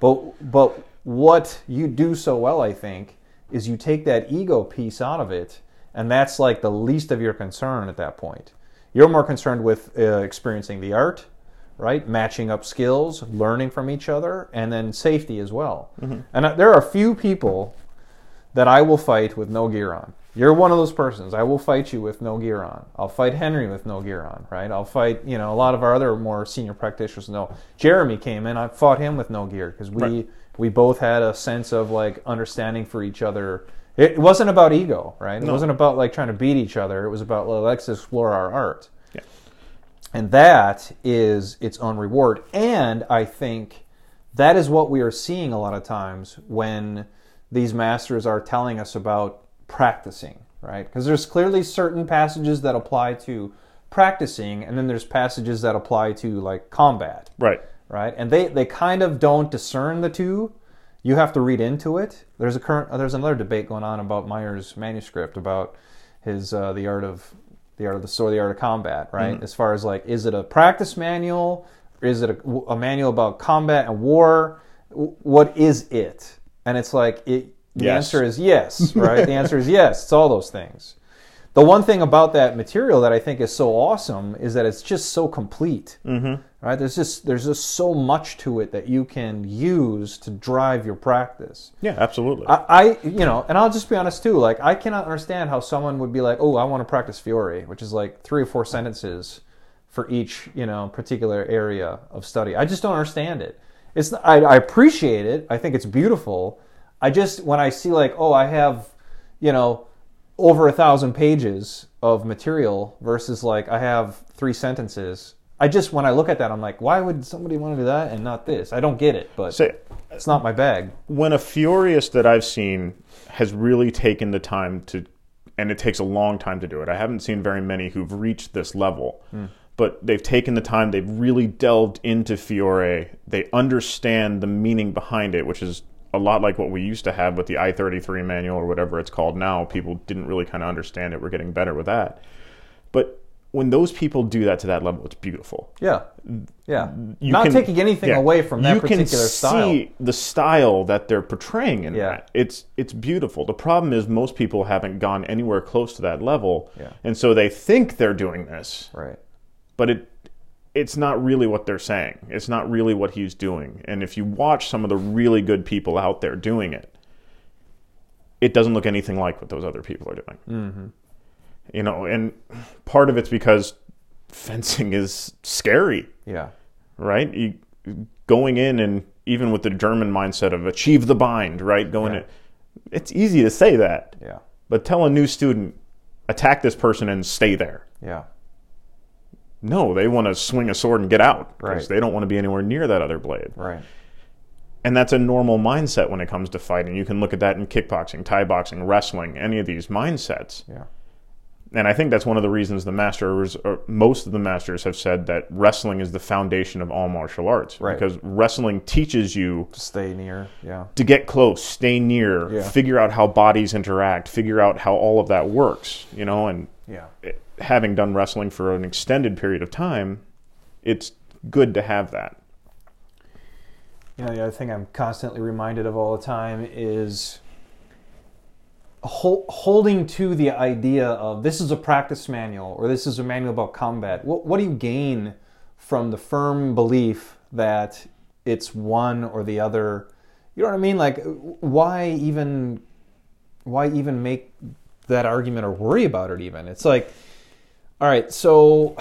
But but what you do so well, I think, is you take that ego piece out of it, and that's like the least of your concern at that point. You're more concerned with uh, experiencing the art, right? Matching up skills, learning from each other, and then safety as well. And uh, there are a few people that I will fight with no gear on. You're one of those persons. I will fight you with no gear on. I'll fight Henry with no gear on, right? I'll fight, you know, a lot of our other more senior practitioners know. Jeremy came in, I fought him with no gear because we Right. we both had a sense of like understanding for each other. It wasn't about ego, right? It No. wasn't about like trying to beat each other. It was about well, let's explore our art. Yeah. And that is its own reward. And I think that is what we are seeing a lot of times when these masters are telling us about practicing, right? Because there's clearly certain passages that apply to practicing, and then there's passages that apply to like combat, Right. right? And they, they kind of don't discern the two. You have to read into it. There's a current uh, there's another debate going on about Meyer's manuscript about his uh, the art of the art of the sword, the art of combat, right? As far as like, is it a practice manual? Or is it a, a manual about combat and war? What is it? And it's like it. The Yes. answer is yes, right? the answer is yes. It's all those things. The one thing about that material that I think is so awesome is that it's just so complete. Mm-hmm. Right? There's just there's just so much to it that you can use to drive your practice. Yeah, absolutely. I, I you know, and I'll just be honest too. Like I cannot understand how someone would be like, "Oh, I want to practice Fiore," which is like three or four sentences for each you know particular area of study. I just don't understand it. It's I, I appreciate it. I think it's beautiful. I just when I see like, oh, I have you know over a thousand pages of material versus like I have three sentences. I just when I look at that, I'm like, why would somebody want to do that and not this? I don't get it, but Say, it's not my bag. when a Furious that I've seen has really taken the time to, and it takes a long time to do it. I haven't seen very many who've reached this level, hmm. but they've taken the time. They've really delved into Fiore. They understand the meaning behind it, which is a lot like what we used to have with the I thirty three manual or whatever it's called now. People didn't really kind of understand it. We're getting better with that, but. When those people do that to that level, it's beautiful. Yeah, yeah. You Not can- taking anything yeah. away from that you particular can style. see the style that they're portraying in Yeah. that. It's it's beautiful. The problem is most people haven't gone anywhere close to that level, Yeah. and so they think they're doing this, Right. but it it's not really what they're saying. It's not really what he's doing. And if you watch some of the really good people out there doing it, it doesn't look anything like what those other people are doing. Mm-hmm. You know, and part of it's because fencing is scary Yeah. right? You, going in and even with the German mindset of achieve the bind, right? Going Yeah. in, it's easy to say that, Yeah. But tell a new student, attack this person and stay there. Yeah. No, they want to swing a sword and get out because Right. they don't want to be anywhere near that other blade. Right. And that's a normal mindset when it comes to fighting. You can look at that in kickboxing, Thai boxing, wrestling, any of these mindsets. Yeah. And I think that's one of the reasons the masters, or most of the masters, have said that wrestling is the foundation of all martial arts. Right. Because wrestling teaches you to Stay near. Yeah. to get close, stay near, Yeah. figure out how bodies interact, figure out how all of that works. You know, and Yeah. it- having done wrestling for an extended period of time, it's good to have that. You know, the other thing I'm constantly reminded of all the time is hol- holding to the idea of this is a practice manual or this is a manual about combat. What, what do you gain from the firm belief that it's one or the other? You know what I mean? Like, why even why even make that argument or worry about it? Even it's like, all right, so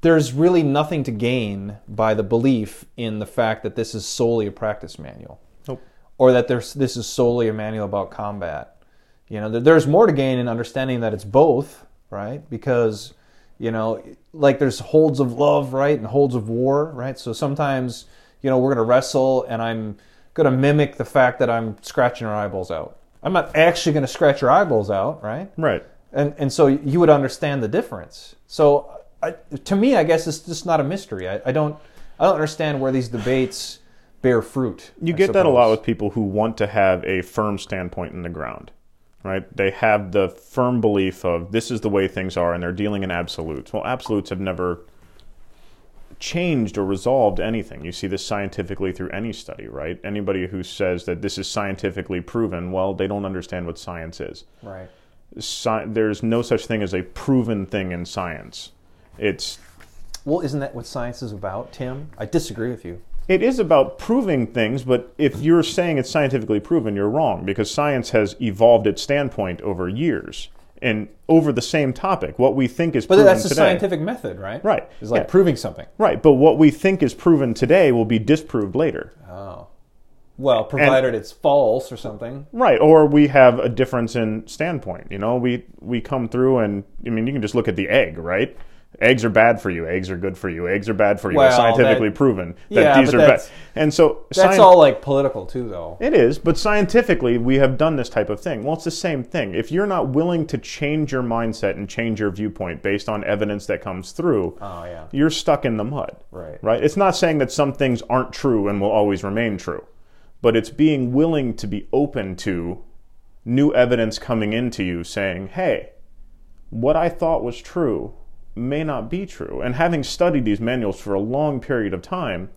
there's really nothing to gain by the belief in the fact that this is solely a practice manual Nope. or that there's this is solely a manual about combat. You know, there's more to gain in understanding that it's both, right? Because you know, like there's holds of love, right, and holds of war, right? So sometimes, you know, we're gonna wrestle, and I'm gonna mimic the fact that I'm scratching your eyeballs out. I'm not actually gonna scratch your eyeballs out, right? Right. And and so you would understand the difference. So I, to me, I guess it's just not a mystery. I, I don't I don't understand where these debates bear fruit. You I get that a lot with people who want to have a firm standpoint in the ground, right? They have the firm belief of this is the way things are, and they're dealing in absolutes. Well, absolutes have never changed or resolved anything. You see this scientifically through any study, right? Anybody who says that this is scientifically proven, well, they don't understand what science is. right. Sci- there's no such thing as a proven thing in science. It's Well, isn't that what science is about, Tim? I disagree with you. It is about proving things, but if you're saying it's scientifically proven, you're wrong because science has evolved its standpoint over years and over the same topic. What we think is But proven that's the today, scientific method, right? Right. It's like Yeah. proving something. right? But what we think is proven today will be disproved later, Oh. Well, provided it's false or something. right? Or we have a difference in standpoint. You know, we we come through, and I mean, you can just look at the egg, right? Eggs are bad for you. Eggs are good for you. Eggs are bad for you. Well, it's scientifically that- proven that Yeah, these are bad. And so That's science- all like political too, though. It is, but scientifically, we have done this type of thing. Well, it's the same thing. If you're not willing to change your mindset and change your viewpoint based on evidence that comes through, Oh yeah. you're stuck in the mud. Right. Right? It's not saying that some things aren't true and will always remain true, but it's being willing to be open to new evidence coming into you saying, hey, what I thought was true may not be true. And having studied these manuals for a long period of time,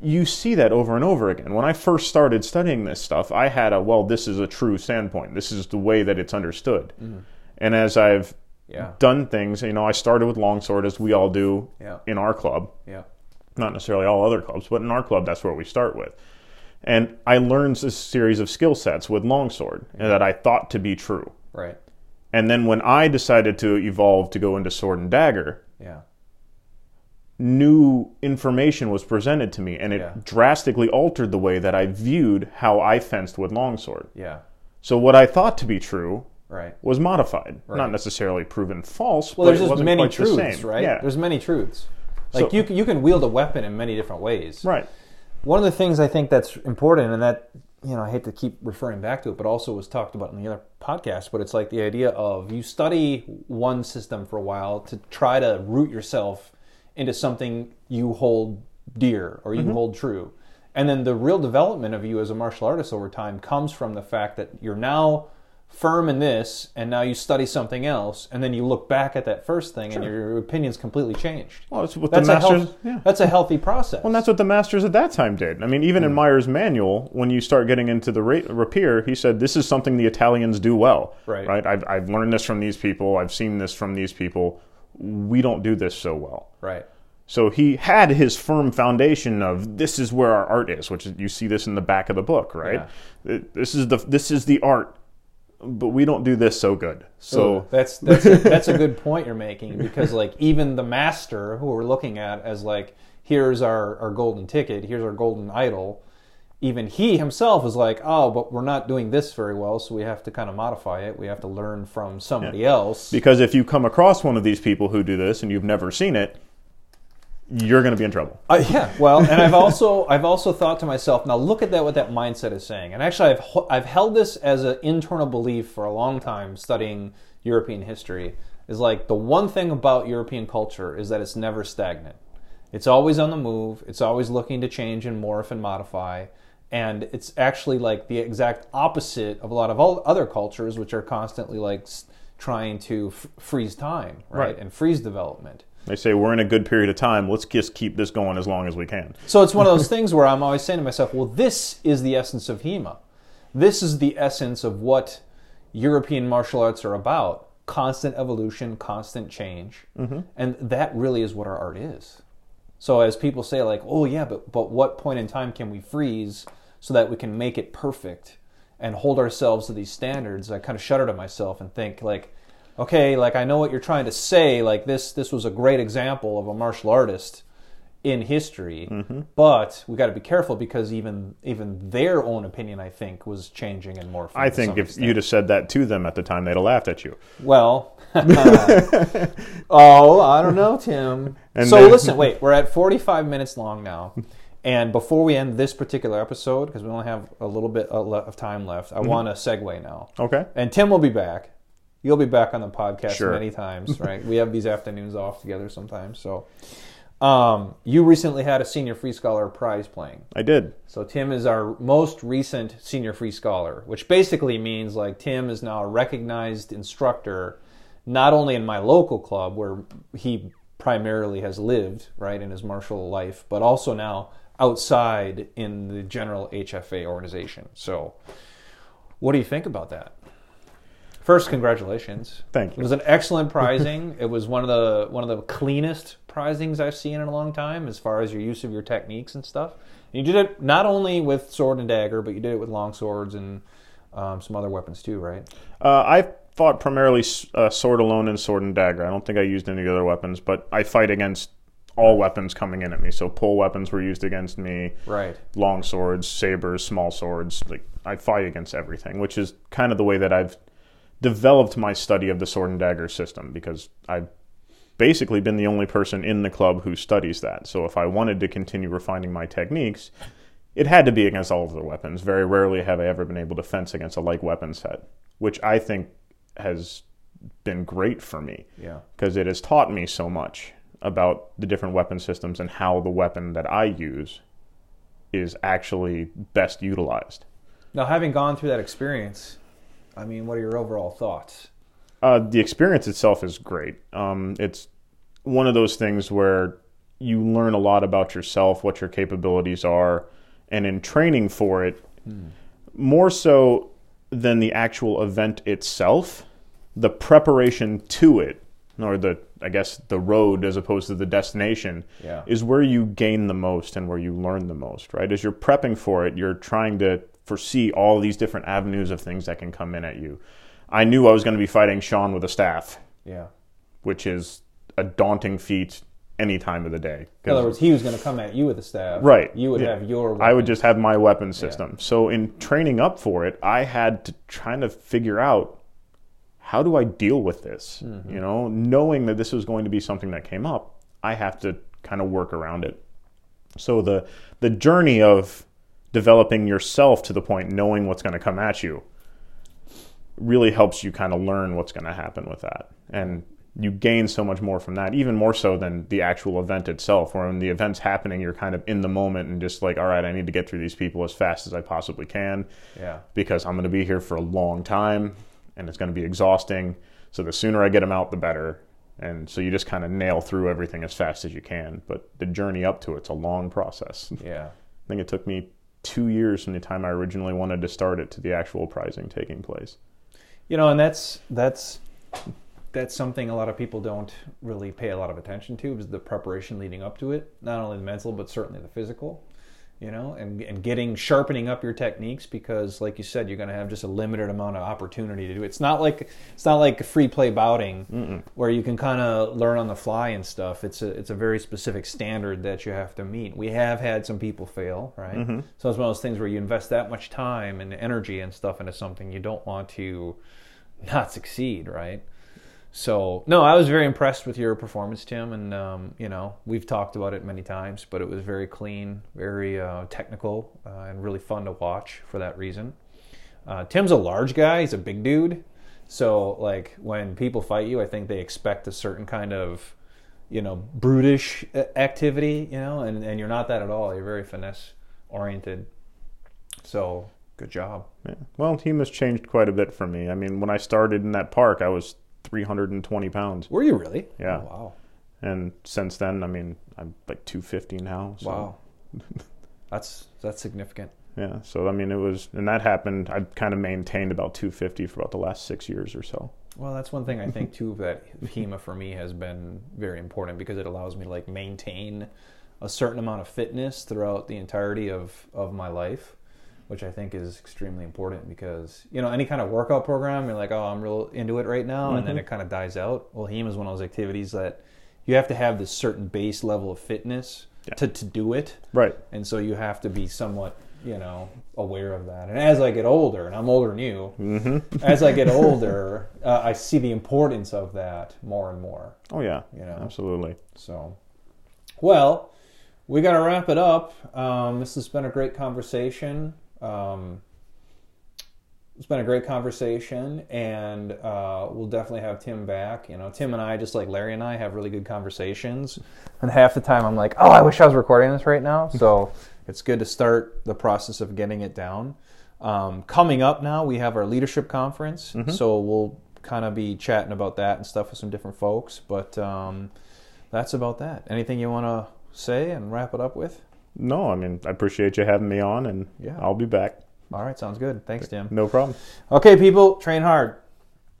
you see that over and over again. When I first started studying this stuff, I had a, well, this is a true standpoint. This is the way that it's understood. Mm-hmm. And as I've Yeah. done things, you know, I started with longsword, as we all do Yeah. in our club. Yeah. Not necessarily all other clubs, but in our club, that's where we start with. And I learned this series of skill sets with longsword that I thought to be true. Right. And then when I decided to evolve to go into sword and dagger, Yeah. new information was presented to me and it Yeah. drastically altered the way that I viewed how I fenced with longsword. Yeah. So what I thought to be true Right. was modified, Right. not necessarily proven false. Well, but there's just many truths, right? Yeah, There's many truths. Like So- you, you can wield a weapon in many different ways. right. One of the things I think that's important, and that you know, I hate to keep referring back to it, but also was talked about in the other podcast. But it's like the idea of you study one system for a while to try to root yourself into something you hold dear or you mm-hmm. hold true, and then the real development of you as a martial artist over time comes from the fact that you're now firm in this, and now you study something else, and then you look back at that first thing, and your opinion's completely changed. Well, it's what That's the a masters. health, yeah. that's a healthy process. Well, and that's what the masters at that time did. I mean, even Hmm. in Meyer's manual, when you start getting into the ra- rapier, he said this is something the Italians do well. Right. Right. I've, I've learned this from these people. I've seen this from these people. We don't do this so well. right. So he had his firm foundation of this is where our art is, which is, you see this in the back of the book, right? It- This is the this is the art, but we don't do this so good. So that's that's a, that's a good point you're making because like even the master who we're looking at as like here's our our golden ticket, here's our golden idol, even he himself is like, oh, but we're not doing this very well, so we have to kind of modify it. We have to learn from somebody else. Because if you come across one of these people who do this and you've never seen it, you're going to be in trouble. Uh, yeah, well, and I've also I've also thought to myself, now look at that what that mindset is saying. And actually, I've I've held this as an internal belief for a long time studying European history. Is like the one thing about European culture is that it's never stagnant. It's always on the move. It's always looking to change and morph and modify. And it's actually like the exact opposite of a lot of other cultures, which are constantly like trying to f- freeze time, right? Right. And freeze development. They say we're in a good period of time. Let's just keep this going as long as we can. So it's one of those things where I'm always saying to myself, well, this is the essence of HEMA. This is the essence of what European martial arts are about constant evolution, constant change. Mm-hmm. And that really is what our art is. So as people say, like, oh, yeah, but, but what point in time can we freeze so that we can make it perfect and hold ourselves to these standards? I kind of shudder to myself and think, like, okay, like I know what you're trying to say. Like this, this was a great example of a martial artist in history, but we got to be careful because even even their own opinion, I think, was changing and morphing. I think if extent. you'd have said that to them at the time, they'd have laughed at you. well, oh, I don't know, Tim. And so then- listen, wait, we're at 45 minutes long now. And before we end this particular episode, because we only have a little bit of of time left, I Mm-hmm. want to segue now. Okay. And Tim will be back. You'll be back on the podcast Sure. many times, right? we have these afternoons off together sometimes. So, um, you recently had a senior free scholar prize playing. I did. So Tim is our most recent senior free scholar, which basically means like Tim is now a recognized instructor, not only in my local club where he primarily has lived, right, in his martial life, but also now outside in the general HFA organization. So, what do you think about that? First, congratulations. Thank you. It was an excellent prizing. it was one of the one of the cleanest prizings I've seen in a long time, as far as your use of your techniques and stuff. And you did it not only with sword and dagger, but you did it with long swords and um, some other weapons too, right? Uh, I fought primarily uh, sword alone and sword and dagger. I don't think I used any other weapons, but I fight against all weapons coming in at me. So pull weapons were used against me. Right. long swords, sabers, small swords. Like I fight against everything, which is kind of the way that I've developed my study of the sword and dagger system because I've basically been the only person in the club who studies that. So if I wanted to continue refining my techniques, it had to be against all of the weapons. Very rarely have I ever been able to fence against a like weapon set, which I think has been great for me Yeah. because it has taught me so much about the different weapon systems and how the weapon that I use is actually best utilized. Now, having gone through that experience, I mean, what are your overall thoughts? Uh, the experience itself is great. Um, it's one of those things where you learn a lot about yourself, what your capabilities are, and in training for it, more so than the actual event itself, the preparation to it, or the I guess the road as opposed to the destination, Yeah. is where you gain the most and where you learn the most. Right? As you're prepping for it, you're trying to foresee all these different avenues of things that can come in at you. I knew I was going to be fighting Sean with a staff, Yeah. which is a daunting feat any time of the day. In other words, he was going to come at you with a staff. Right. You would Yeah. have your. I would just have my weapon system. So in training up for it, I had to try to figure out how do I deal with this? Mm-hmm. You know, knowing that this was going to be something that came up, I have to kind of work around it. So the the journey of developing yourself to the point knowing what's going to come at you really helps you kind of learn what's going to happen with that. And you gain so much more from that, even more so than the actual event itself. Where when the event's happening, you're kind of in the moment and just like, all right, I need to get through these people as fast as I possibly can Yeah. because I'm going to be here for a long time and it's going to be exhausting. So the sooner I get them out, the better. And so you just kind of nail through everything as fast as you can. But the journey up to it's a long process. Yeah. I think it took me two years from the time I originally wanted to start it to the actual prizing taking place. You know, and that's that's that's something a lot of people don't really pay a lot of attention to is the preparation leading up to it. Not only the mental, but certainly the physical. You know, and, and getting sharpening up your techniques because, like you said, you're going to have just a limited amount of opportunity to do it. It's not like it's not like free play bouting Mm-mm. where you can kind of learn on the fly and stuff. It's a it's a very specific standard that you have to meet. We have had some people fail, right? Mm-hmm. So it's one of those things where you invest that much time and energy and stuff into something you don't want to not succeed, right? So no, I was very impressed with your performance, Tim, and um, you know we've talked about it many times, but it was very clean, very uh, technical, uh, and really fun to watch for that reason. Uh, Tim's a large guy; he's a big dude, so like when people fight you, I think they expect a certain kind of you know brutish uh, activity, you know, and and you're not that at all. You're very finesse oriented. So good job. Yeah. Well, team has changed quite a bit for me. I mean, when I started in that park, I was 320 pounds, Were you really? Yeah. Oh, wow. and since then, I mean, I'm like 250 now. So, Wow. that's that's significant. Yeah. So I mean, it was, and that happened. I kind of maintained about 250 for about the last six years or so. Well, that's one thing I think too that HEMA for me has been very important because it allows me to like maintain a certain amount of fitness throughout the entirety of of my life, which I think is extremely important because you know any kind of workout program you're like oh I'm real into it right now and then it kind of dies out. Well, HEMA is one of those activities that you have to have this certain base level of fitness Yeah. to to do it. Right. and so you have to be somewhat you know aware of that and as i get older and i'm older than you Mm-hmm. as i get older uh, i see the importance of that more and more Oh yeah. You know. Absolutely. so well we got to wrap it up um, this has been a great conversation um, it's been a great conversation and uh, we'll definitely have tim back. You know tim and i just like larry and i have really good conversations. And half the time i'm like oh i wish i was recording this right now. So it's good to start the process of getting it down. Um, coming up now we have our leadership conference. So we'll kind of be chatting about that and stuff with some different folks. But um, that's about that. Anything you want to say and wrap it up with No, I mean, I appreciate you having me on, and Yeah. I'll be back. all right sounds good thanks tim No problem. okay people train hard